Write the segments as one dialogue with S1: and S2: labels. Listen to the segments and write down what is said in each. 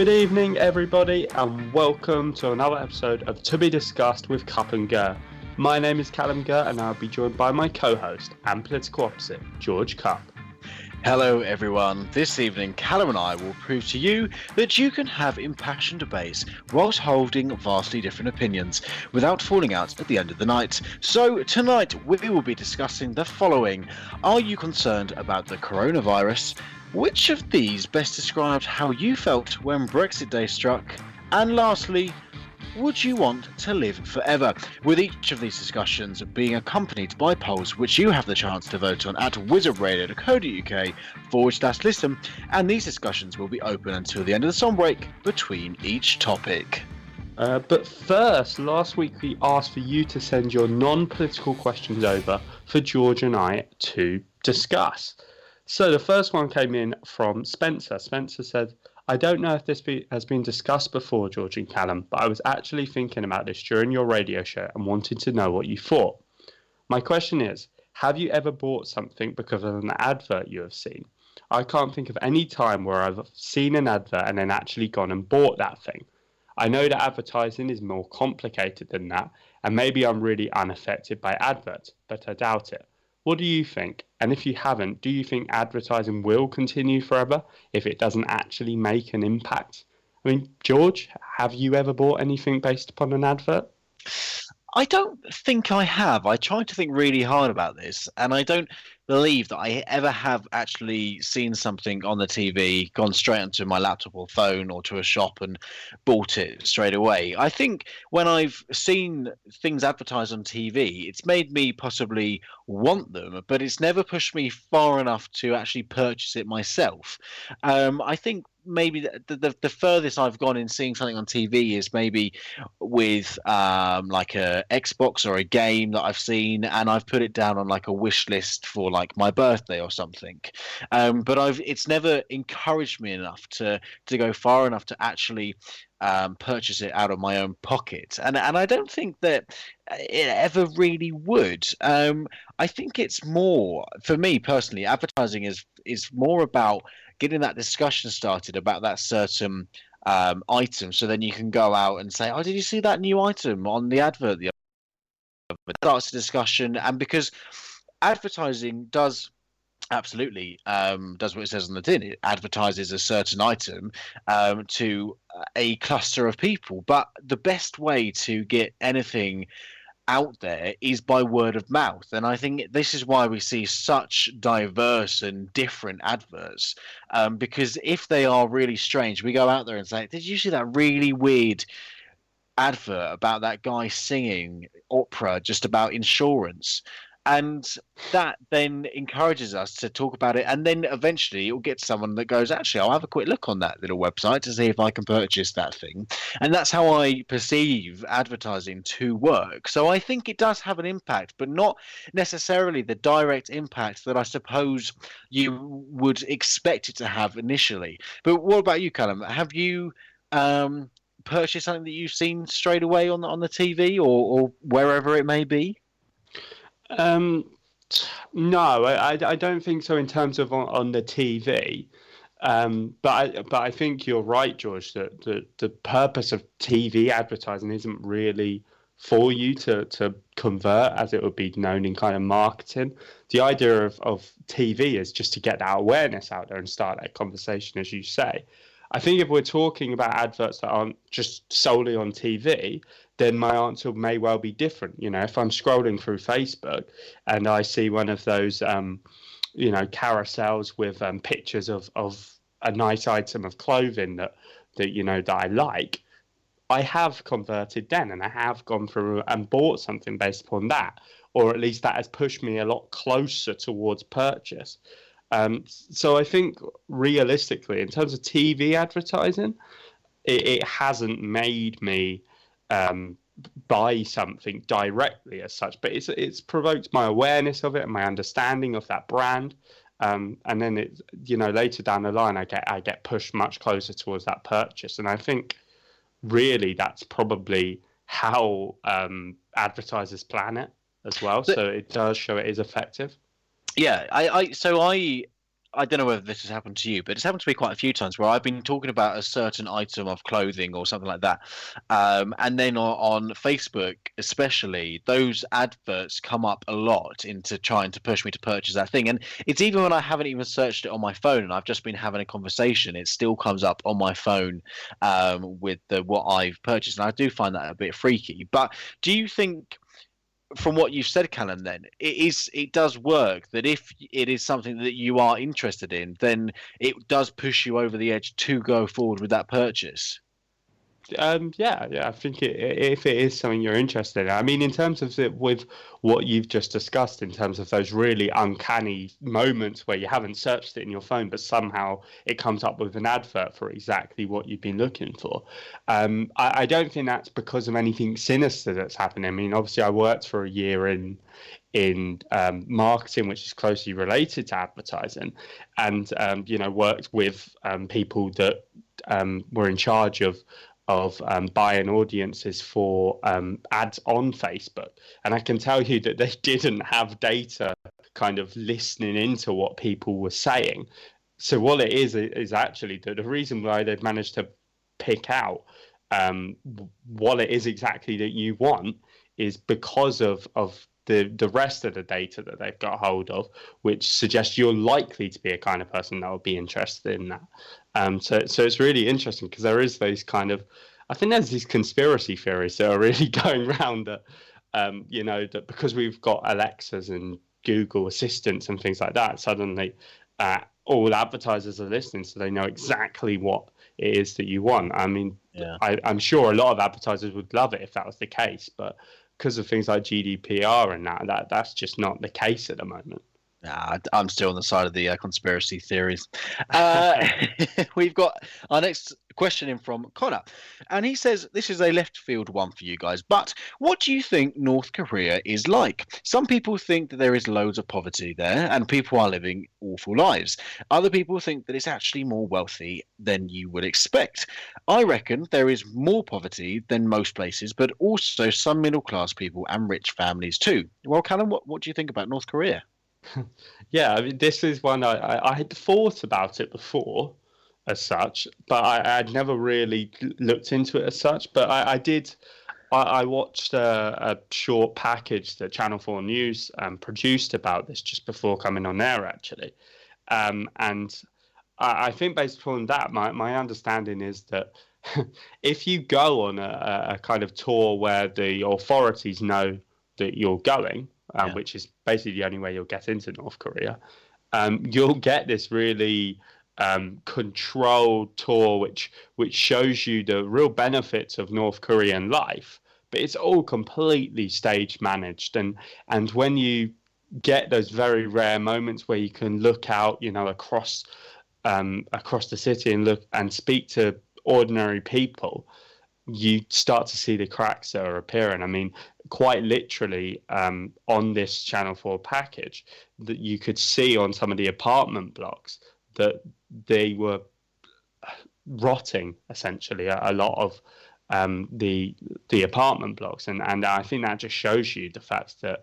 S1: Good evening, everybody, and welcome to another episode of To Be Discussed with Cup and Gurr. My name is Callum Gurr, and I'll be joined by my co host and political opposite, George Cup.
S2: Hello, everyone. This evening, Callum and I will prove to you that you can have impassioned debates whilst holding vastly different opinions without falling out at the end of the night. So, tonight we will be discussing the following Are you concerned about the coronavirus? Which of these best describes how you felt when Brexit Day struck? And lastly, would you want to live forever? With each of these discussions being accompanied by polls which you have the chance to vote on at wizardradio.co.uk forward slash listen, and these discussions will be open until the end of the song break between each topic.
S1: Uh, but first, last week we asked for you to send your non political questions over for George and I to discuss. So the first one came in from Spencer. Spencer said, I don't know if this be, has been discussed before, George and Callum, but I was actually thinking about this during your radio show and wanted to know what you thought. My question is Have you ever bought something because of an advert you have seen? I can't think of any time where I've seen an advert and then actually gone and bought that thing. I know that advertising is more complicated than that, and maybe I'm really unaffected by adverts, but I doubt it. What do you think? And if you haven't, do you think advertising will continue forever if it doesn't actually make an impact? I mean, George, have you ever bought anything based upon an advert?
S2: I don't think I have. I tried to think really hard about this, and I don't believe that I ever have actually seen something on the TV, gone straight onto my laptop or phone or to a shop and bought it straight away. I think when I've seen things advertised on TV, it's made me possibly want them, but it's never pushed me far enough to actually purchase it myself. Um, I think maybe the, the, the furthest I've gone in seeing something on TV is maybe with um, like a Xbox or a game that I've seen, and I've put it down on like a wish list for like my birthday or something. Um, but I've it's never encouraged me enough to to go far enough to actually um, purchase it out of my own pocket, and and I don't think that it ever really would. Um, I think it's more for me personally. Advertising is is more about getting that discussion started about that certain um, item, so then you can go out and say, "Oh, did you see that new item on the advert?" The starts a discussion, and because advertising does absolutely um, does what it says on the tin. It advertises a certain item um, to a cluster of people. But the best way to get anything out there is by word of mouth. And I think this is why we see such diverse and different adverts. Um, because if they are really strange, we go out there and say, Did you see that really weird advert about that guy singing opera just about insurance? And that then encourages us to talk about it and then eventually it'll get someone that goes actually i'll have a quick look on that little website to see if i can purchase that thing. And that's how i perceive advertising to work. So i think it does have an impact but not necessarily the direct impact that i suppose you would expect it to have initially. But what about you callum? Have you um, purchased something that you've seen straight away on on the tv or, or wherever it may be
S1: Um, no, I, I don't think so in terms of on, on the TV. Um, but I, but I think you're right, George. That the, the purpose of TV advertising isn't really for you to to convert, as it would be known in kind of marketing. The idea of, of TV is just to get that awareness out there and start that conversation, as you say. I think if we're talking about adverts that aren't just solely on TV, then my answer may well be different. You know, if I'm scrolling through Facebook and I see one of those, um, you know, carousels with um, pictures of of a nice item of clothing that that you know that I like, I have converted then, and I have gone through and bought something based upon that, or at least that has pushed me a lot closer towards purchase. Um, so I think realistically, in terms of TV advertising, it, it hasn't made me um, buy something directly as such, but it's it's provoked my awareness of it and my understanding of that brand. Um, and then it, you know, later down the line, I get I get pushed much closer towards that purchase, and I think really that's probably how um, advertisers plan it as well. So it does show it is effective.
S2: Yeah, I, I so I I don't know whether this has happened to you, but it's happened to me quite a few times where I've been talking about a certain item of clothing or something like that. Um, and then on, on, Facebook, especially, those adverts come up a lot into trying to push me to purchase that thing. And it's even when I haven't even searched it on my phone and I've just been having a conversation, it still comes up on my phone um, with the, what I've purchased. And I do find that a bit freaky. But do you think from what you've said, Callum, then it is it does work that if it is something that you are interested in, then it does push you over the edge to go forward with that purchase.
S1: Um, yeah, yeah, I think it, if it is something you're interested in, I mean, in terms of it, with what you've just discussed, in terms of those really uncanny moments where you haven't searched it in your phone, but somehow it comes up with an advert for exactly what you've been looking for. Um, I, I don't think that's because of anything sinister that's happening. I mean, obviously, I worked for a year in in um, marketing, which is closely related to advertising, and um, you know worked with um, people that um, were in charge of of um, buying audiences for um, ads on Facebook. And I can tell you that they didn't have data kind of listening into what people were saying. So what it is is actually that the reason why they've managed to pick out um, what it is exactly that you want is because of of the the rest of the data that they've got hold of, which suggests you're likely to be a kind of person that would be interested in that. Um, so so it's really interesting because there is those kind of, I think there's these conspiracy theories that are really going around that, um, you know, that because we've got Alexas and Google assistants and things like that, suddenly uh, all advertisers are listening, so they know exactly what it is that you want. I mean, yeah. I, I'm sure a lot of advertisers would love it if that was the case, but because of things like GDPR and that, that that's just not the case at the moment.
S2: Nah, I'm still on the side of the uh, conspiracy theories. Uh, we've got our next question in from Connor, and he says this is a left field one for you guys. But what do you think North Korea is like? Some people think that there is loads of poverty there, and people are living awful lives. Other people think that it's actually more wealthy than you would expect. I reckon there is more poverty than most places, but also some middle class people and rich families too. Well, Callum, what, what do you think about North Korea?
S1: Yeah, I mean, this is one I, I, I, had thought about it before as such, but I, had never really looked into it as such. But I, I did. I, I watched a, a, short package that Channel Four News um, produced about this just before coming on air, actually, um, and I, I, think based upon that, my my understanding is that. if you go on a, a kind of tour where the authorities know that you're going, um, yeah. which is basically the only way you'll get into North Korea, um, you'll get this really um, controlled tour, which which shows you the real benefits of North Korean life. But it's all completely stage managed, and and when you get those very rare moments where you can look out, you know, across um, across the city and look and speak to ordinary people, you start to see the cracks that are appearing. I mean, quite literally um, on this Channel 4 package, that you could see on some of the apartment blocks that they were rotting essentially. A, a lot of um, the the apartment blocks, and and I think that just shows you the fact that.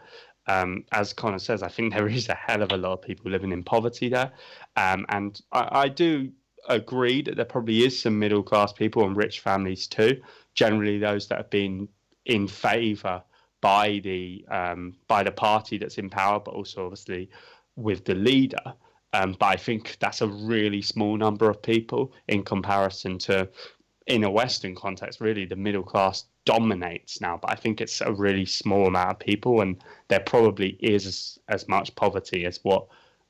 S1: Um, as Connor says, I think there is a hell of a lot of people living in poverty there, um, and I, I do agree that there probably is some middle class people and rich families too. Generally, those that have been in favour by the um, by the party that's in power, but also obviously with the leader. Um, but I think that's a really small number of people in comparison to, in a Western context, really the middle class dominates now. But I think it's a really small amount of people, and there probably is as much poverty as what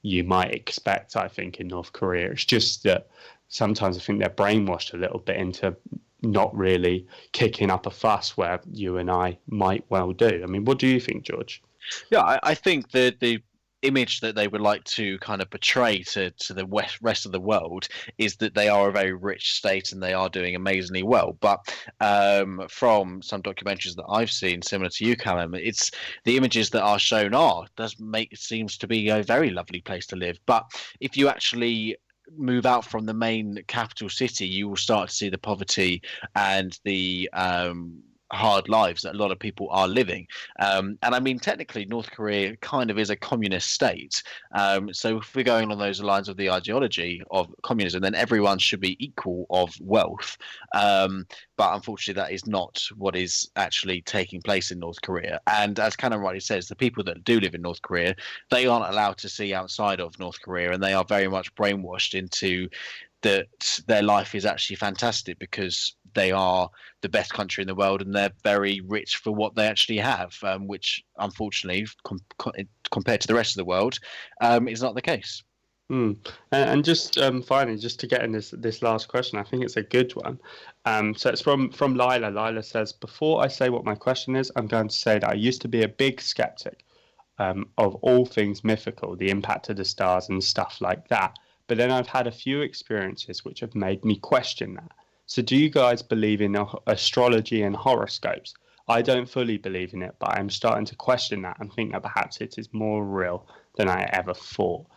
S1: you might expect. I think in North Korea, it's just that sometimes I think they're brainwashed a little bit into not really kicking up a fuss where you and I might well do. I mean, what do you think, George?
S2: Yeah, I, I think that the image that they would like to kind of portray to, to the west, rest of the world is that they are a very rich state and they are doing amazingly well. But um, from some documentaries that I've seen, similar to you, Callum, it's the images that are shown are does make seems to be a very lovely place to live. But if you actually move out from the main capital city, you will start to see the poverty and the um, hard lives that a lot of people are living. Um, and I mean, technically, North Korea kind of is a communist state. Um, so if we're going on those lines of the ideology of communism, then everyone should be equal of wealth. Um, but unfortunately, that is not what is actually taking place in North Korea. And as Connor rightly says, the people that do live in North Korea, they aren't allowed to see outside of North Korea, and they are very much brainwashed into that their life is actually fantastic because they are the best country in the world and they're very rich for what they actually have, um, which unfortunately, com- compared to the rest of the world, um, is not the case.
S1: Mm. And, and, just um, finally, just to get in this this last question, I think it's a good one. Um, so it's from from Lila. Lila says, "Before I say what my question is, I'm going to say that I used to be a big skeptic um, of all things mythical, the impact of the stars and stuff like that. But then I've had a few experiences which have made me question that. So, do you guys believe in astrology and horoscopes? I don't fully believe in it, but I'm starting to question that and think that perhaps it is more real than I ever thought.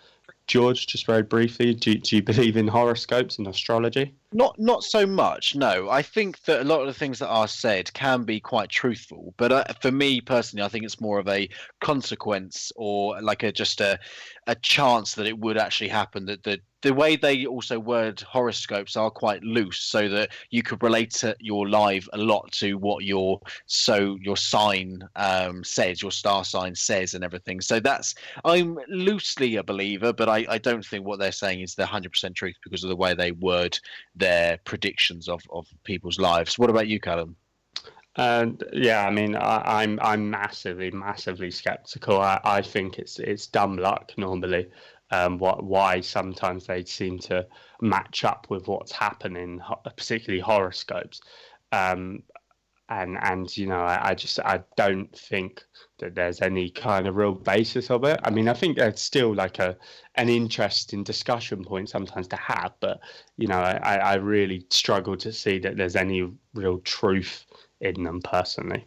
S1: George, just very briefly, do, do you believe in horoscopes and astrology?
S2: Not not so much. No, I think that a lot of the things that are said can be quite truthful, but uh, for me personally, I think it's more of a consequence or like a just a a chance that it would actually happen. That the the way they also word horoscopes are quite loose, so that you could relate your life a lot to what your so your sign um, says, your star sign says, and everything. So that's I'm loosely a believer, but I, I don't think what they're saying is the hundred percent truth because of the way they word their predictions of, of people's lives. What about you, Callum?
S1: And yeah, I mean, I, am I'm, I'm massively, massively skeptical. I, I think it's it's dumb luck normally. Um, what why sometimes they seem to match up with what's happening, particularly horoscopes. Um, and and you know I, I, just I don't think that there's any kind of real basis of it. I mean I think it's still like a an interesting discussion point sometimes to have, but you know I, I really struggle to see that there's any real truth in them personally.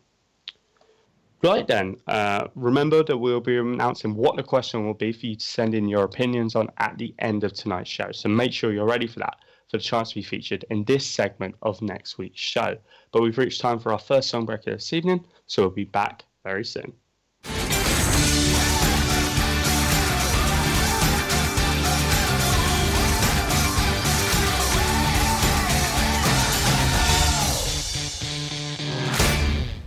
S1: Right then, uh, remember that we'll be announcing what the question will be for you to send in your opinions on at the end of tonight's show. So make sure you're ready for that for the chance to be featured in this segment of next week's show. But we've reached time for our first song break this evening, so we'll be back very soon.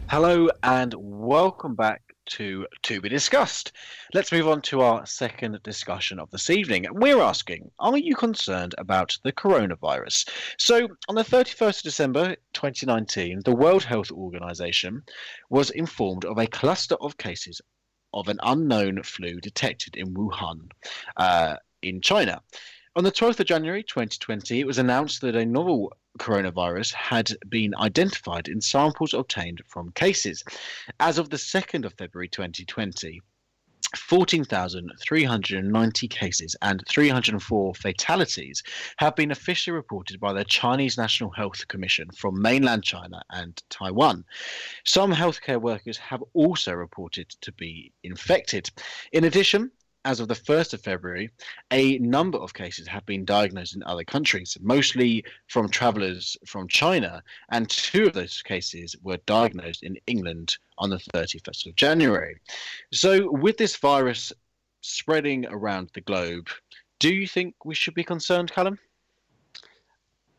S2: Hello and welcome back to To Be Discussed. Let's move on to our second discussion of this evening. We're asking Are you concerned about the coronavirus? So, on the 31st of December 2019, the World Health Organization was informed of a cluster of cases of an unknown flu detected in Wuhan, uh, in China. On the 12th of January 2020, it was announced that a novel coronavirus had been identified in samples obtained from cases. As of the 2nd of February 2020, 14,390 cases and 304 fatalities have been officially reported by the Chinese National Health Commission from mainland China and Taiwan. Some healthcare workers have also reported to be infected. In addition, as of the 1st of February, a number of cases have been diagnosed in other countries, mostly from travelers from China, and two of those cases were diagnosed in England on the 31st of January. So, with this virus spreading around the globe, do you think we should be concerned, Callum?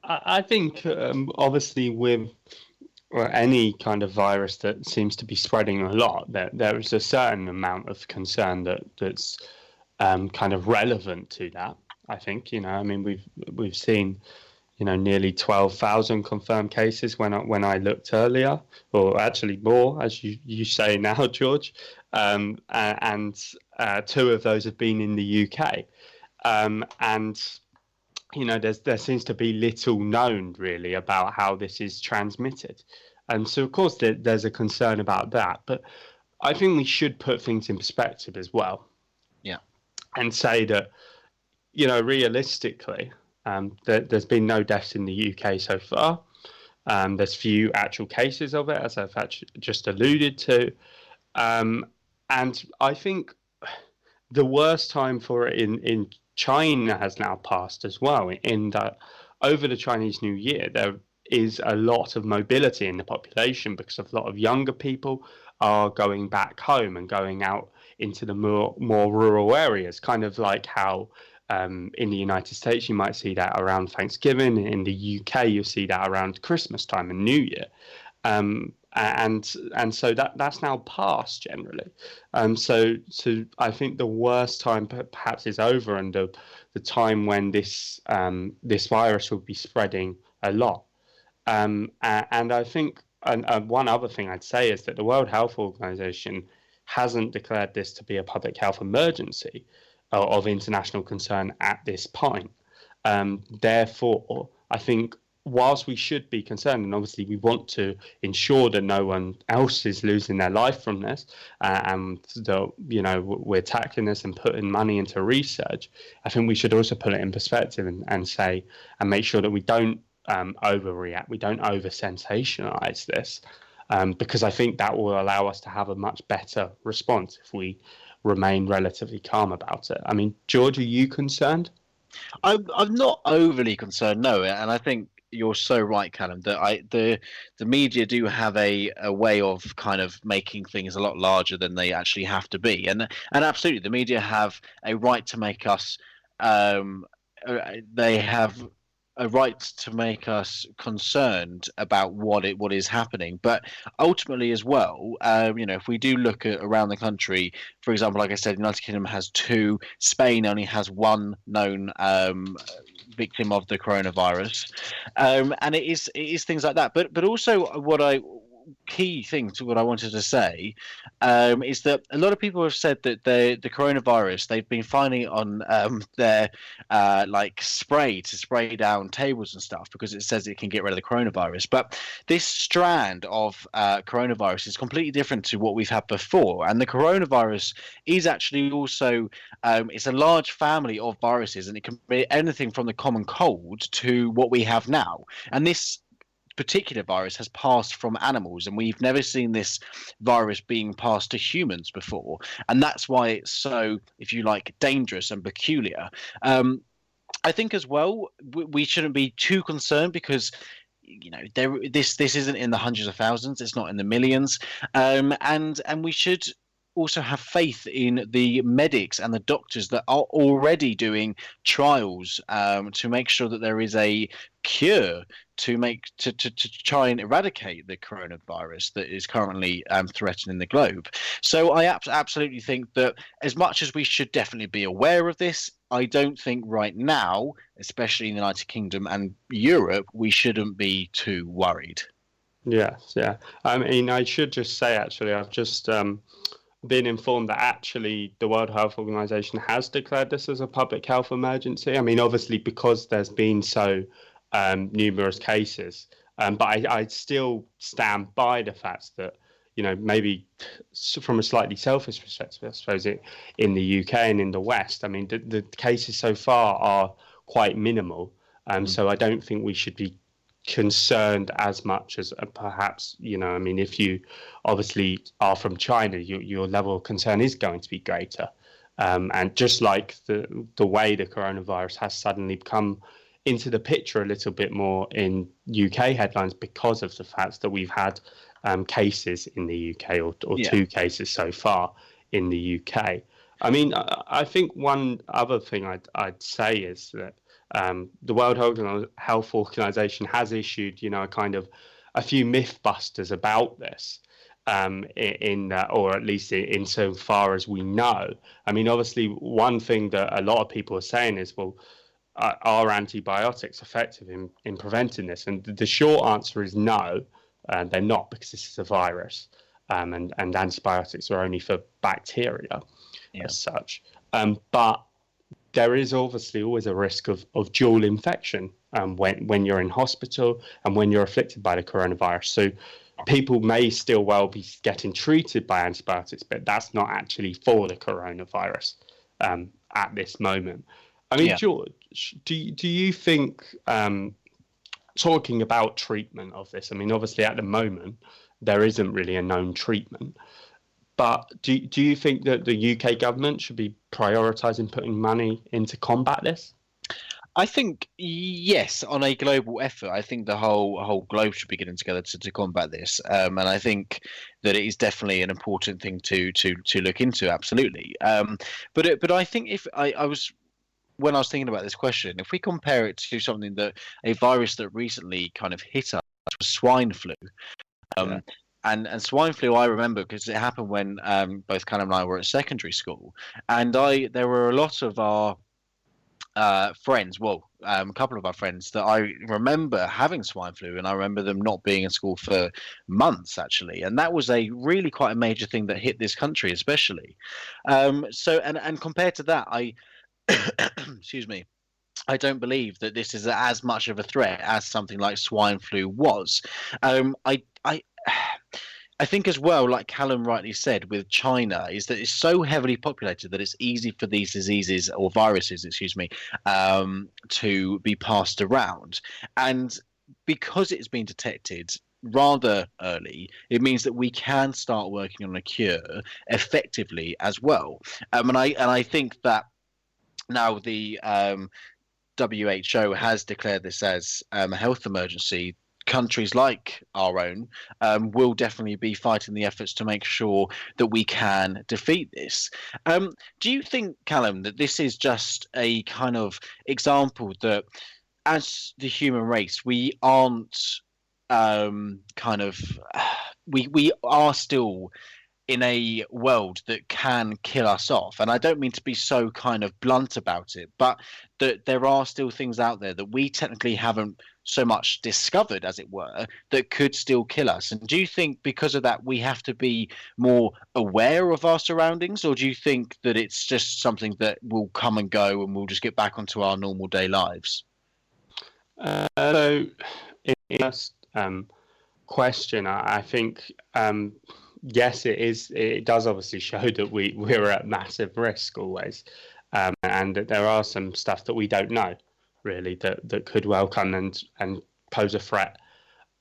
S1: I think, um, obviously, with or any kind of virus that seems to be spreading a lot, there there is a certain amount of concern that that's um, kind of relevant to that. I think you know. I mean, we've we've seen you know nearly twelve thousand confirmed cases when I, when I looked earlier, or actually more, as you you say now, George. Um, and uh, two of those have been in the UK, um, and you know, there's there seems to be little known really about how this is transmitted, and so of course there, there's a concern about that. But I think we should put things in perspective as well.
S2: Yeah,
S1: and say that you know realistically, um, there, there's been no deaths in the UK so far. Um, there's few actual cases of it, as I've just alluded to, um, and I think the worst time for it in in China has now passed as well, in that over the Chinese New Year, there is a lot of mobility in the population because a lot of younger people are going back home and going out into the more, more rural areas, kind of like how um, in the United States you might see that around Thanksgiving. In the UK, you see that around Christmas time and New Year. Um, and and so that that's now past generally. Um, so so I think the worst time perhaps is over, and the the time when this um, this virus will be spreading a lot. Um, and I think and, and one other thing I'd say is that the World Health Organization hasn't declared this to be a public health emergency uh, of international concern at this point. Um, therefore, I think whilst we should be concerned, and obviously we want to ensure that no one else is losing their life from this, uh, and that you know we're tackling this and putting money into research, I think we should also put it in perspective and, and say and make sure that we don't um, overreact, we don't over sensationalize this, um, because I think that will allow us to have a much better response if we remain relatively calm about it. I mean, George, are you concerned?
S2: I'm I'm not overly concerned, no, and I think you're so right, Callum. That I the the media do have a, a way of kind of making things a lot larger than they actually have to be, and and absolutely, the media have a right to make us. Um, uh, they have a right to make us concerned about what it what is happening. But ultimately, as well, um, you know, if we do look at around the country, for example, like I said, the United Kingdom has two, Spain only has one known um, victim of the coronavirus, um, and it is it is things like that. But but also what I key thing to what I wanted to say um, is that a lot of people have said that the the coronavirus they've been finding it on um, their uh, like spray to spray down tables and stuff because it says it can get rid of the coronavirus. But this strand of uh, coronavirus is completely different to what we've had before, and the coronavirus is actually also um, it's a large family of viruses, and it can be anything from the common cold to what we have now. And this particular virus has passed from animals, and we've never seen this virus being passed to humans before, and that's why it's so, if you like, dangerous and peculiar. Um, I think as well we shouldn't be too concerned because you know there this this isn't in the hundreds of thousands. It's not in the millions. Um, and and we should also have faith in the medics and the doctors that are already doing trials um, to make sure that there is a cure to make to, to, to try and eradicate the coronavirus that is currently um, threatening the globe. So I ab- absolutely think that as much as we should definitely be aware of this, I don't think right now, especially in the United Kingdom and Europe, we shouldn't be too worried.
S1: Yes, yeah. I mean, I should just say actually, I've just um, been informed that actually the World Health Organization has declared this as a public health emergency. I mean, obviously, because there's been so um, numerous cases. Um, but I, I still stand by the fact that you know, maybe from a slightly selfish perspective, I suppose it in the UK and in the West. I mean, the, the cases so far are quite minimal, um, mm. so I don't think we should be concerned as much as uh, perhaps you know. I mean, if you obviously are from China, you, your level of concern is going to be greater. Um, and just like the the way the coronavirus has suddenly come into the picture a little bit more in UK headlines because of the fact that we've had um, cases in the UK or, or yeah. two cases so far in the UK. I mean, I, I think one other thing I'd, I'd say is that um, the World Health Organization has issued, you know, a kind of a few myth busters about this. Um, in, uh, or at least in, in so far as we know. I mean, obviously, one thing that a lot of people are saying is, well, uh, are antibiotics effective in, in preventing this? And the short answer is no, uh, they're not because this is a virus, um, and and antibiotics are only for bacteria, yeah. as such. Um, but there is obviously always a risk of, of dual infection um, when, when you're in hospital and when you're afflicted by the coronavirus. So people may still well be getting treated by antibiotics, but that's not actually for the coronavirus um, at this moment. I mean, yeah. George, do, do you think, um, talking about treatment of this, I mean, obviously at the moment, there isn't really a known treatment. But do, do you think that the UK government should be prioritising putting money into combat this?
S2: I think yes, on a global effort, I think the whole whole globe should be getting together to, to combat this, um, and I think that it is definitely an important thing to to to look into. Absolutely, um, but it, but I think if I, I was when I was thinking about this question, if we compare it to something that a virus that recently kind of hit us, was swine flu. Um, yeah and and swine flu I remember because it happened when um, both Callum and I were at secondary school, and I there were a lot of our uh, friends, well, um, a couple of our friends that I remember having swine flu, and I remember them not being in school for months actually, and that was a really quite a major thing that hit this country, especially. Um, so, and and compared to that, I excuse me. I don't believe that this is as much of a threat as something like swine flu was. Um, I, I, I think as well, like Callum rightly said, with China, is that it's so heavily populated that it's easy for these diseases or viruses, excuse me, um, to be passed around. And because it's been detected rather early, it means that we can start working on a cure effectively as well. Um, and I and I think that now the um, WHO has declared this as um, a health emergency countries like our own um, will definitely be fighting the efforts to make sure that we can defeat this. Um, do you think, Callum, that this is just a kind of example that as the human race, we aren't um, kind of, we, we are still in a world that can kill us off. And I don't mean to be so kind of blunt about it, but that there are still things out there that we technically haven't so much discovered, as it were, that could still kill us. And do you think because of that we have to be more aware of our surroundings, or do you think that it's just something that will come and go and we'll just get back onto our normal day lives?
S1: Uh, so, in this um, question, I, I think. Um, yes, it is. It does obviously show that we we're at massive risk always, um, and that there are some stuff that we don't know really that that could well come and and pose a threat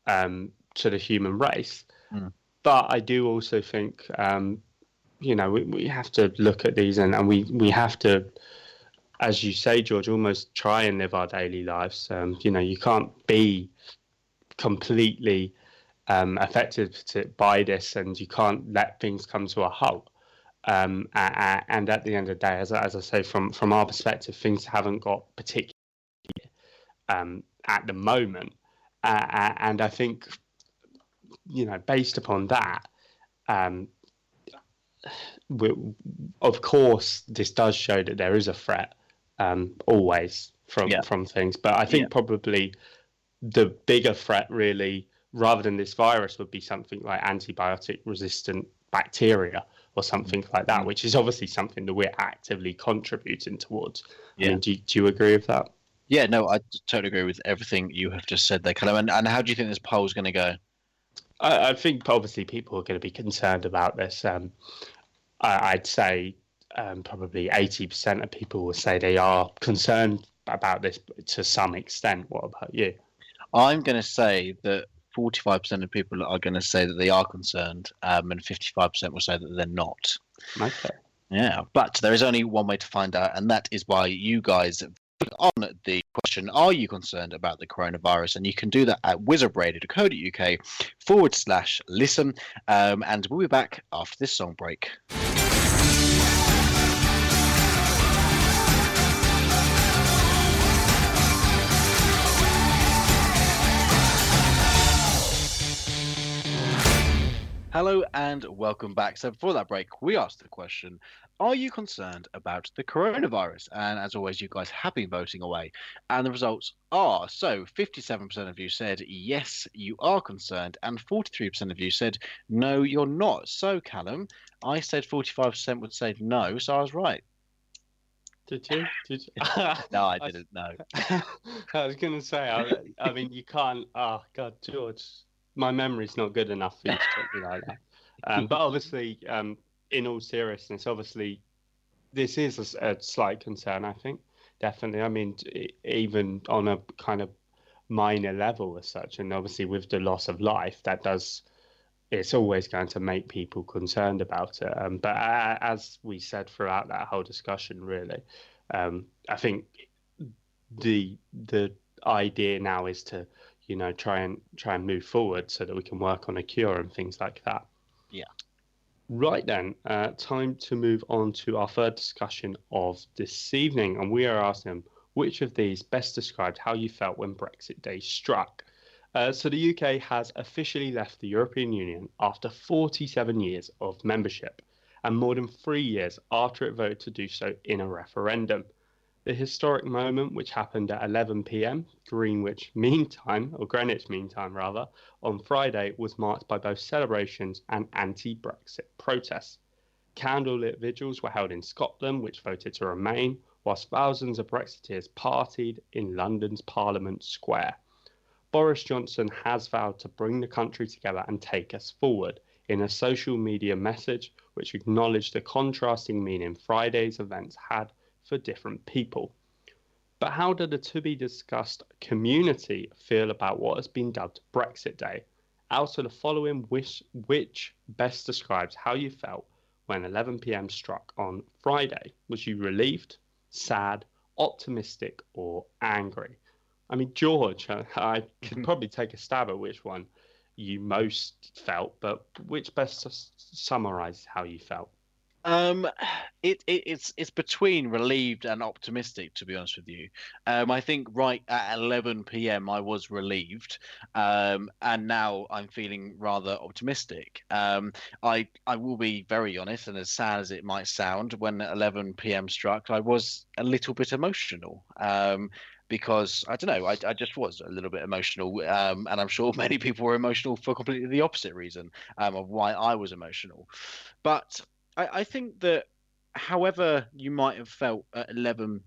S1: um, to the human race. Mm. But I do also think, um, you know, we, we have to look at these and, and we, we have to, as you say, George, almost try and live our daily lives. Um, you know, you can't be completely um, affected to, by this and you can't let things come to a halt. Um, and at the end of the day, as, as I say, from, from our perspective, things haven't got particularly um, at the moment. Uh, and I think, you know, based upon that, um, we, of course, this does show that there is a threat um, always from yeah. from things. But I think yeah. probably the bigger threat, really, rather than this virus, would be something like antibiotic resistant bacteria or something mm-hmm. like that, which is obviously something that we're actively contributing towards. Yeah. I mean, do, do you agree with that?
S2: Yeah, no, I totally agree with everything you have just said there, Callum. And, and how do you think this poll is going to go?
S1: I, I, think obviously people are going to be concerned about this. Um, I, would say um, probably 80% of people will say they are concerned about this to some extent. What about you?
S2: I'm going to say that 45% of people are going to say that they are concerned, um, and 55% will say that they're not.
S1: Okay.
S2: Yeah, but there is only one way to find out, and that is by you guys put on the question Are you concerned about the coronavirus? And you can do that at wizardradio.co.uk forward slash listen. Um, and we'll be back after this song break. Hello and welcome back. So, before that break, we asked the question Are you concerned about the coronavirus? And as always, you guys have been voting away. And the results are so 57% of you said yes, you are concerned, and 43% of you said no, you're not. So, Callum, I said 45% would say no, so I was right.
S1: Did you? Did you?
S2: no, I didn't. No.
S1: I was going to say, I, I mean, you can't. Oh, God, George my memory's not good enough for you to talk me like that. Um, but obviously, um, in all seriousness, obviously, this is a, a, slight concern. I think definitely. I mean, even on a kind of minor level as such, and obviously with the loss of life, that does. It's always going to make people concerned about it. Um, but as we said throughout that whole discussion, really, um, I think the the idea now is to you know try and try and move forward so that we can work on a cure and things like that.
S2: Yeah.
S1: Right then uh, time to move on to our third discussion of this evening and we are asking which of these best described how you felt when brexit day struck? Uh, so the uk has officially left the european union after 47 years of membership and more than three years after it voted to do so in a referendum the historic moment, which happened at 11 pm Greenwich Mean Time, or Greenwich Mean Time rather, on Friday, was marked by both celebrations and anti Brexit protests. Candlelit vigils were held in Scotland, which voted to remain, whilst thousands of Brexiteers partied in London's Parliament Square. Boris Johnson has vowed to bring the country together and take us forward in a social media message which acknowledged the contrasting meaning Friday's events had for different people. But how did the to be discussed community feel about what has been dubbed Brexit Day? Out of the following, which, which best describes how you felt when 11 pm struck on Friday? Was you relieved, sad, optimistic, or angry? I mean, George, I, I could mm-hmm. probably take a stab at which one you most felt, but which best summarizes how you felt?
S2: Um, it, it, it's it's between relieved and optimistic, to be honest with you. Um, I think right at 11 p.m. I was relieved, um, and now I'm feeling rather optimistic. Um, I I will be very honest, and as sad as it might sound, when 11 p.m. struck, I was a little bit emotional. Um, because I don't know, I, I just was a little bit emotional, um, and I'm sure many people were emotional for completely the opposite reason um, of why I was emotional. But I, I think that however you might have felt at 11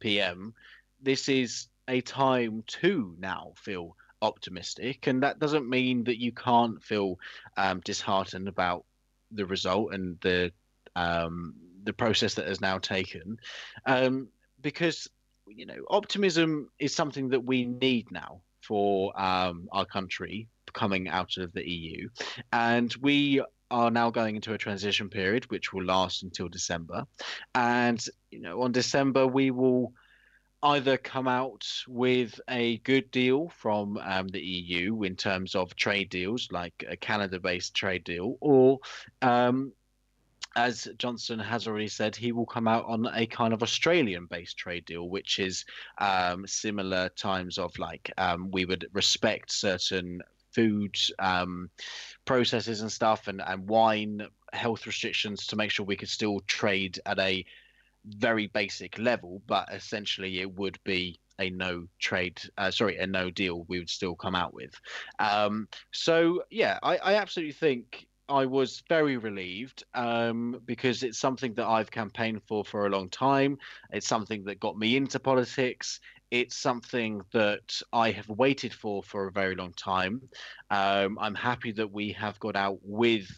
S2: p.m., this is a time to now feel optimistic, and that doesn't mean that you can't feel um, disheartened about the result and the um, the process that has now taken, um, because you know optimism is something that we need now for um, our country coming out of the EU, and we are now going into a transition period which will last until December. And you know, on December we will either come out with a good deal from um, the EU in terms of trade deals, like a Canada-based trade deal, or um, as Johnson has already said, he will come out on a kind of Australian-based trade deal, which is um, similar times of like um, we would respect certain food um, processes and stuff and, and wine health restrictions to make sure we could still trade at a very basic level, but essentially it would be a no trade, uh, sorry, a no deal we would still come out with. Um, so, yeah, I, I, absolutely think I was very relieved um, because it's something that I've campaigned for for a long time. It's something that got me into politics it's something that I have waited for for a very long time. Um, I'm happy that we have got out with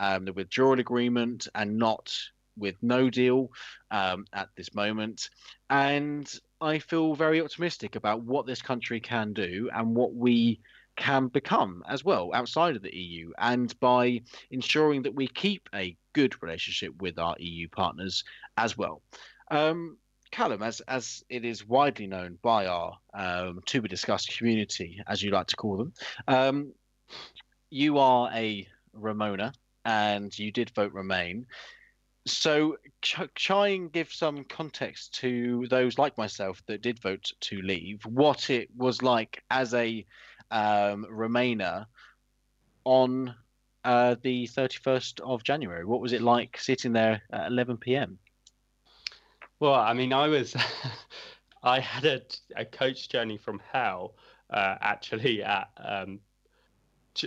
S2: um, the withdrawal agreement and not with no deal um, at this moment. And I feel very optimistic about what this country can do and what we can become as well outside of the EU, and by ensuring that we keep a good relationship with our EU partners as well. Um, Callum, as as it is widely known by our um, to be discussed community, as you like to call them, um, you are a Remoaner, and you did vote Remain. So ch- try and give some context to those like myself that did vote to leave, what it was like as a um, Remainer on uh, the 31st of January. What was it like sitting there at 11 p.m.?
S1: Well, I mean, I was, I had a, a coach journey from hell uh, actually at um,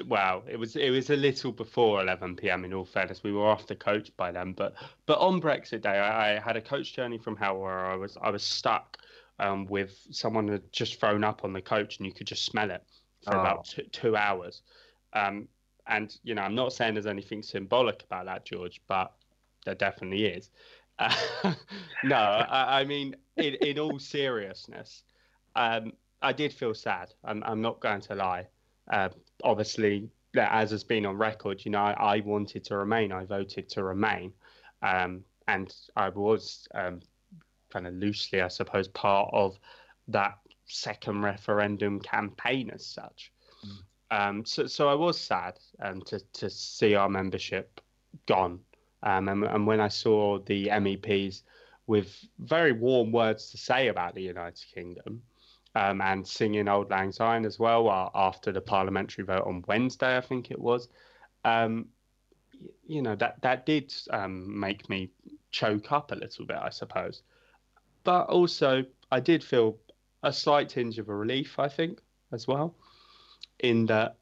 S1: well, it was it was a little before 11 p.m. In all fairness, we were off the coach by then. But but on Brexit Day, I, I had a coach journey from hell where I was I was stuck um, with someone who had just thrown up on the coach, and you could just smell it for oh. about two, two hours. Um, and you know, I'm not saying there's anything symbolic about that, George, but there definitely is. Uh, no, I, I, mean, in, in all seriousness, um, I did feel sad. I'm, I'm not going to lie. Uh, obviously, as has been on record, you know, I, I wanted to remain. I voted to remain, um, and I was um, kind of loosely, I suppose, part of that second referendum campaign as such. Mm. Um, so, so I was sad um, to to see our membership gone, um, and, and when I saw the MEPs with very warm words to say about the United Kingdom, um, and singing Auld Lang Syne as well uh, after the parliamentary vote on Wednesday, I think it was. Um, you know that that did um, make me choke up a little bit, I suppose. But also, I did feel a slight tinge of a relief, I think, as well, in that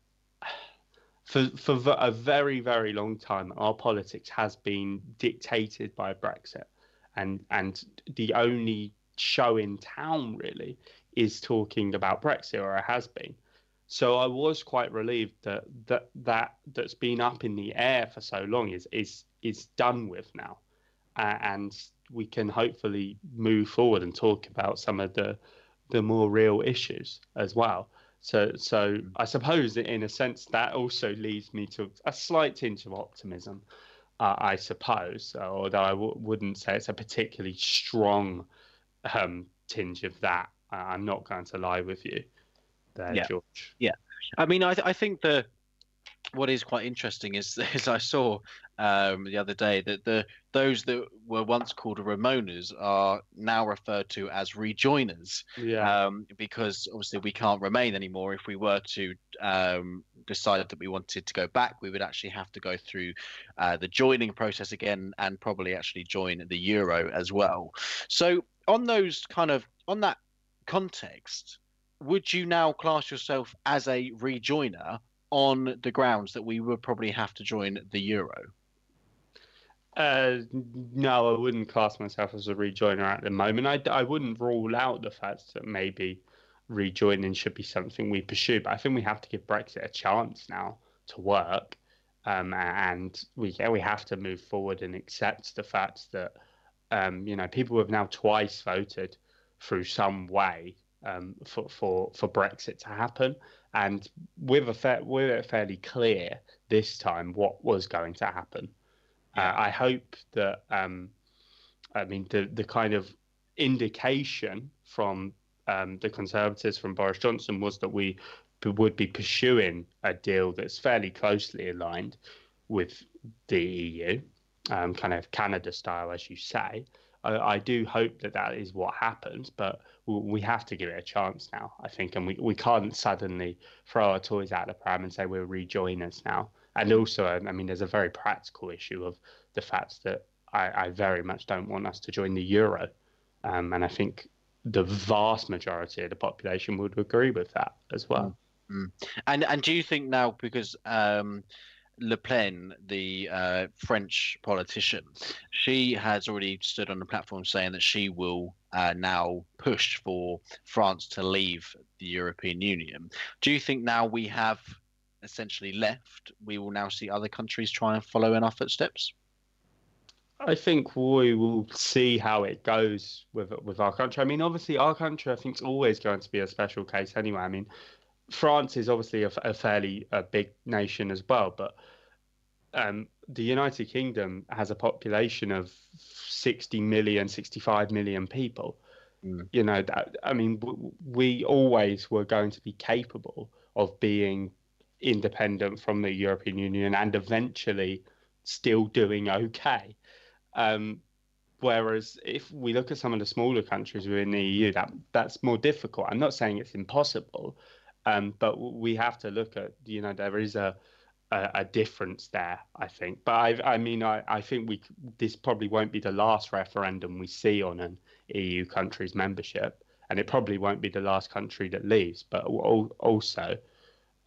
S1: for for a very very long time, our politics has been dictated by Brexit, and and the only show in town really is talking about Brexit, or it has been. So I was quite relieved that that that that's been up in the air for so long is is is done with now, uh, and we can hopefully move forward and talk about some of the the more real issues as well. So so I suppose in a sense that also leads me to a slight tinge of optimism. Uh, I suppose, although I w- wouldn't say it's a particularly strong um, tinge of that. I'm not going to lie with you there,
S2: yeah.
S1: George.
S2: Yeah. I mean, I, th- I think the what is quite interesting is, is I saw um, the other day that the those that were once called Remoaners are now referred to as rejoiners.
S1: Yeah.
S2: Um, because obviously we can't remain anymore. If we were to um, decide that we wanted to go back, we would actually have to go through uh, the joining process again and probably actually join the euro as well. So on those kind of on that context, would you now class yourself as a rejoiner on the grounds that we would probably have to join the euro?
S1: Uh, no, I wouldn't class myself as a rejoiner at the moment. I, I wouldn't rule out the fact that maybe rejoining should be something we pursue, but I think we have to give Brexit a chance now to work. Um, and we we have to move forward and accept the fact that um, you know people have now twice voted through some way um, for, for for Brexit to happen, and with a fa- with it fairly clear this time what was going to happen. Uh, I hope that um, I mean the the kind of indication from um, the Conservatives from Boris Johnson was that we would be pursuing a deal that's fairly closely aligned with the EU, um, kind of Canada style, as you say. I, I, do hope that that is what happens, but we have to give it a chance now, I think, and we, we can't suddenly throw our toys out of the pram and say we're rejoiners now. And also, um, I mean, there's a very practical issue of the fact that I, I very much don't want us to join the euro, um, and I think the vast majority of the population would agree with that as well.
S2: Mm-hmm. And and do you think now because um, Le Pen, the uh, French politician, she has already stood on the platform saying that she will uh, now push for France to leave the European Union. Do you think now we have essentially left, we will now see other countries try and follow in our footsteps?
S1: I think we will see how it goes with with our country. I mean, obviously, our country I think is always going to be a special case anyway. I mean, France is obviously a, a fairly a big nation as well, but um, the United Kingdom has a population of 60 million, 65 million people. Mm. You know, that, I mean, w- we always were going to be capable of being independent from the European Union and eventually still doing okay. Um, whereas if we look at some of the smaller countries within the EU, that that's more difficult. I'm not saying it's impossible, um, but we have to look at you know there is a a, a difference there, I think. But I, I mean, I, I think we this probably won't be the last referendum we see on an EU country's membership, and it probably won't be the last country that leaves. But also,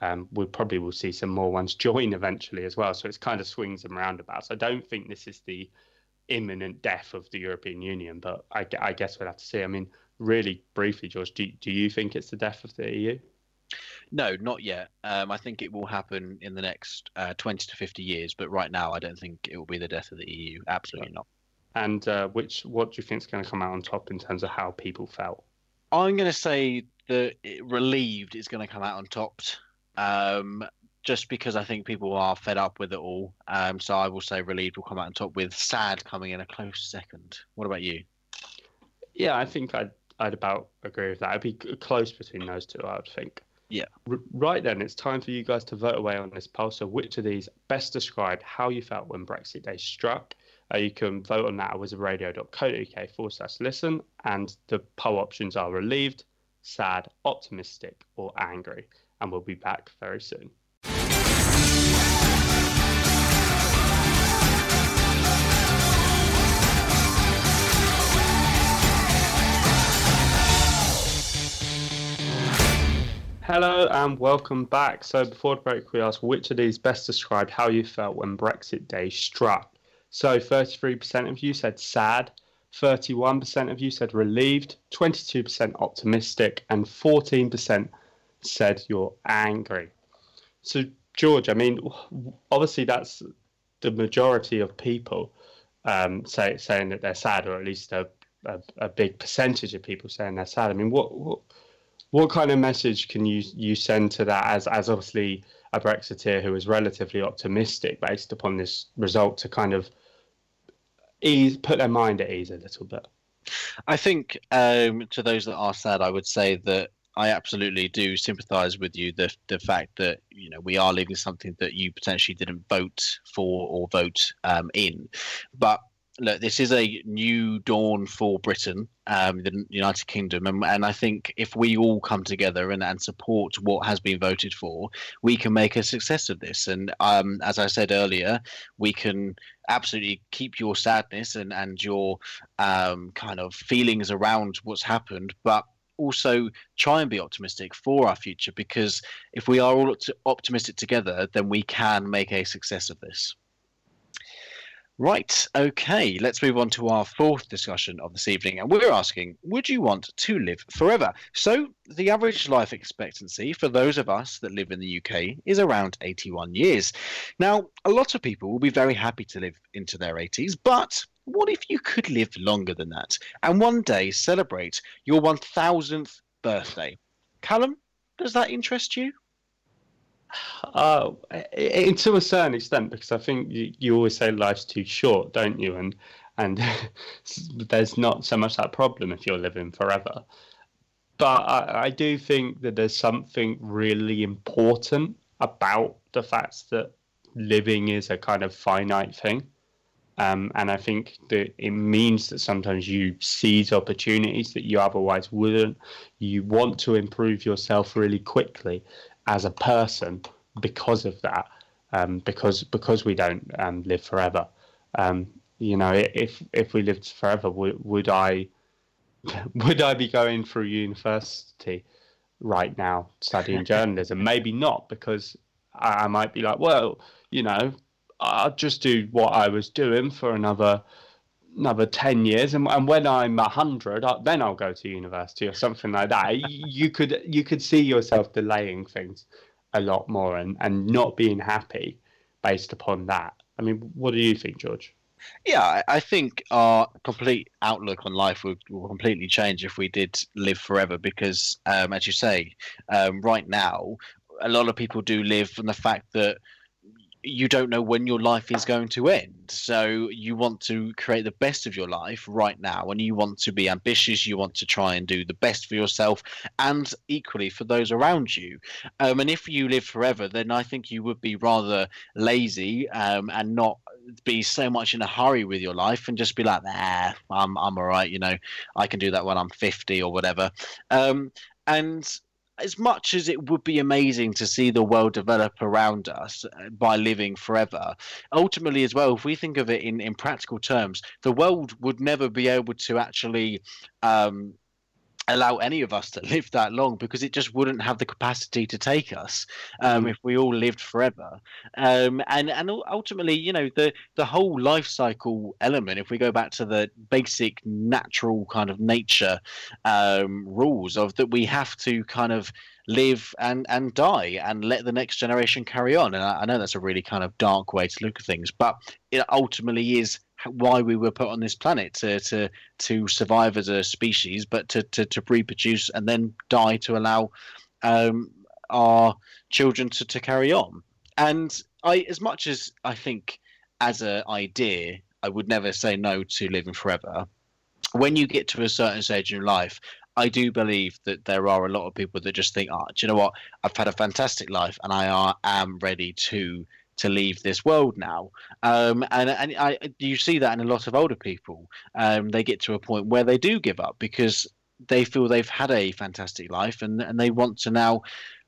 S1: um, we probably will see some more ones join eventually as well. So it's kind of swings and roundabouts. I don't think this is the imminent death of the European Union, but I, I guess we'll have to see. I mean, really briefly, George, do, do you think it's the death of the EU?
S2: No, not yet. Um, I think it will happen in the next uh, 20 to 50 years, but right now I don't think it will be the death of the EU. Absolutely not.
S1: And uh, which, what do you think is going to come out on top in terms of how people felt?
S2: I'm going to say that relieved is going to come out on top, um, just because I think people are fed up with it all. Um, so I will say relieved will come out on top, with sad coming in a close second. What about you?
S1: Yeah, I think I'd I'd about agree with that. It'd be close between those two. I would think.
S2: Yeah.
S1: R- right then, it's time for you guys to vote away on this poll. So, which of these best described how you felt when Brexit Day struck? Uh, you can vote on that at wizardradio.co.uk forward slash listen. And the poll options are relieved, sad, optimistic, or angry. And we'll be back very soon. Hello and welcome back. So before the break, we asked which of these best described how you felt when Brexit Day struck. So 33% of you said sad, 31% of you said relieved, 22% optimistic, and 14% said you're angry. So George, I mean, obviously that's the majority of people um, say, saying that they're sad, or at least a, a, a, big percentage of people saying they're sad. I mean, what, what what kind of message can you you send to that as as obviously a Brexiteer who is relatively optimistic based upon this result to kind of ease put their mind at ease a little bit?
S2: I think um, to those that are sad, I would say that I absolutely do sympathise with you. The the fact that you know we are leaving something that you potentially didn't vote for or vote um, in, but look, this is a new dawn for Britain, um, the United Kingdom, and, and, I think if we all come together and, and support what has been voted for, we can make a success of this. And um, as I said earlier, we can absolutely keep your sadness and and your um, kind of feelings around what's happened, but also try and be optimistic for our future because if we are all optimistic together, then we can make a success of this. Right, okay, let's move on to our fourth discussion of this evening. And we're asking Would you want to live forever? So, the average life expectancy for those of us that live in the UK is around 81 years. Now, a lot of people will be very happy to live into their 80s, but what if you could live longer than that and one day celebrate your 1000th birthday? Callum, does that interest you?
S1: Uh, to a certain extent, because I think you, you always say life's too short, don't you? And and there's not so much that problem if you're living forever. But I, I do think that there's something really important about the fact that living is a kind of finite thing. Um, and I think that it means that sometimes you seize opportunities that you otherwise wouldn't. You want to improve yourself really quickly as a person because of that, um, because because we don't um, live forever. Um, you know, if if we lived forever, would, would I would I be going through university right now studying journalism? Maybe not, because I, I might be like, well, you know, I'll just do what I was doing for another another 10 years and, and when i'm 100 then i'll go to university or something like that you could you could see yourself delaying things a lot more and, and not being happy based upon that i mean what do you think george
S2: Yeah, I, I think our complete outlook on life would, will completely change if we did live forever. Because, um, as you say, um, right now, a lot of people do live from the fact that you don't know when your life is going to end. So you want to create the best of your life right now, and you want to be ambitious. You want to try and do the best for yourself, and equally for those around you. Um, and if you live forever, then I think you would be rather lazy um, and not be so much in a hurry with your life, and just be like, "Nah, I'm I'm all right. You know, I can do that when I'm 50 or whatever." Um, and as much as it would be amazing to see the world develop around us uh, by living forever, ultimately, as well, if we think of it in, in practical terms, the world would never be able to actually um, allow any of us to live that long because it just wouldn't have the capacity to take us um, mm. if we all lived forever. Um, and and ultimately, you know, the the whole life cycle element. If we go back to the basic natural kind of nature um, rules of that, we have to kind of live and and die and let the next generation carry on. And I, I know that's a really kind of dark way to look at things, but it ultimately is why we were put on this planet to to to survive as a species, but to to, to reproduce and then die to allow um, our children to, to carry on. And I, as much as I think as an idea, I would never say no to living forever. When you get to a certain stage in life, I do believe that there are a lot of people that just think, oh, do you know what? I've had a fantastic life and I are, am ready to to leave this world now. Um, and and I, you see that in a lot of older people. Um, they get to a point where they do give up because they feel they've had a fantastic life and, and they want to now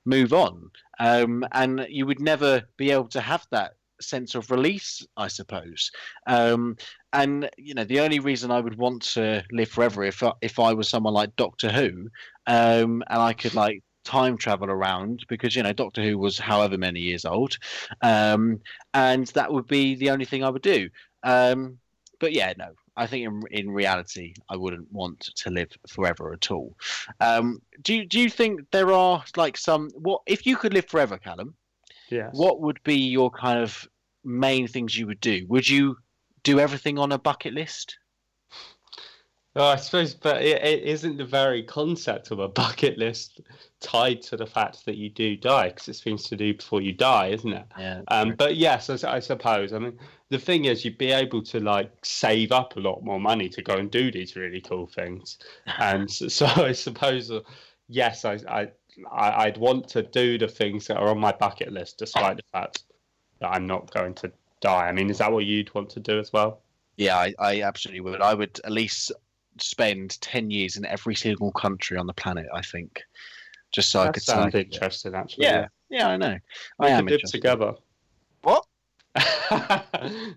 S2: move on. Um, and you would never be able to have that sense of release, I suppose. Um, and you know, the only reason I would want to live forever if I, if I was someone like Doctor Who, um, and I could like time travel around because you know Doctor Who was however many years old, um, and that would be the only thing I would do. Um, but yeah, no, I think in in reality I wouldn't want to live forever at all. Um, do you, do you think there are like some what if you could live forever, Callum?
S1: Yes.
S2: What would be your kind of main things you would do? Would you do everything on a bucket list?
S1: Oh, I suppose, but it, it isn't the very concept of a bucket list tied to the fact that you do die because it's things to do before you die, isn't it?
S2: Yeah.
S1: Um, but yes, I, I, suppose. I mean, the thing is, you'd be able to like save up a lot more money to go and do these really cool things, and so, so I suppose, uh, yes, I, I, I, would want to do the things that are on my bucket list, despite the fact that I'm not going to die. I mean, is that what you'd want to do as well?
S2: Yeah, I, I absolutely would. I would at least spend 10 years in every single country on the planet, I think. Just so
S1: that
S2: I could
S1: sound interesting, actually.
S2: Yeah, yeah, I know.
S1: We
S2: I am
S1: live together.
S2: What?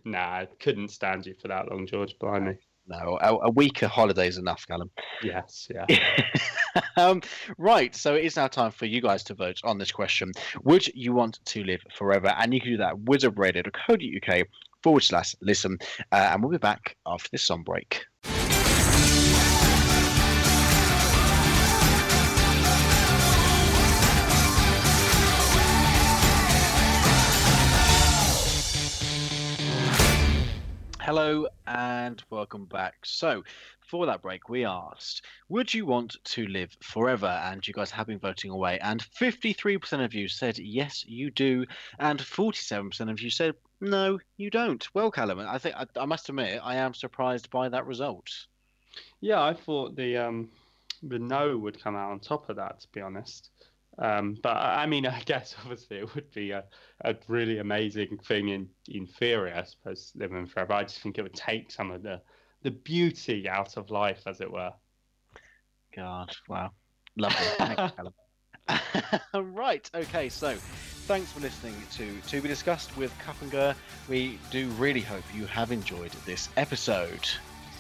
S1: nah, I couldn't stand you for that long, George. Blimey.
S2: No, a, a week of holidays enough, Callum.
S1: Yes, yeah.
S2: um, right, so it is now time for you guys to vote on this question. Would you want to live forever? And you can do that at wizardradio.co.uk forward slash listen. Uh, and we'll be back after this song break. Hello and welcome back. So, for that break, we asked, Would you want to live forever? And you guys have been voting away. And 53% of you said, Yes, you do. And 47% of you said, No, you don't. Well, Callum, I think I, I must admit, I am surprised by that result.
S1: Yeah, I thought the um, the no would come out on top of that, to be honest. Um, but I mean, I guess obviously it would be a, a really amazing thing in, in theory, I suppose, living forever. I just think it would take some of the, the beauty out of life, as it were.
S2: God, wow. Lovely. Thanks, right, okay, so thanks for listening to To Be Discussed with Gurr. We do really hope you have enjoyed this episode.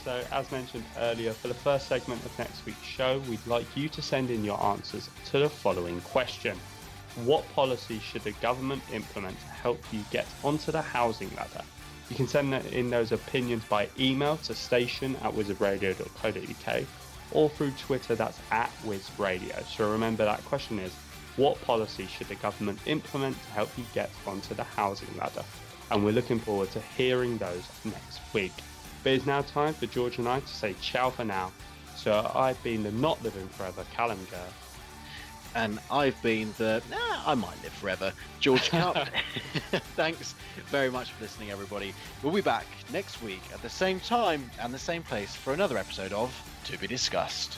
S1: So, as mentioned earlier, for the first segment of next week's show, we'd like you to send in your answers to the following question What policies should the government implement to help you get onto the housing ladder? You can send in those opinions by email to station at wizardradio.co.uk or through Twitter, that's at wizradio. So remember that question is what policy should the government implement to help you get onto the housing ladder? and we're looking forward to hearing those next week. But it's now time for George and I to say ciao for now. So I've been the not living forever Callum Gurr.
S2: And I've been the, nah, I might live forever, George Cup. Thanks very much for listening, everybody. We'll be back next week at the same time and the same place for another episode of To Be Discussed.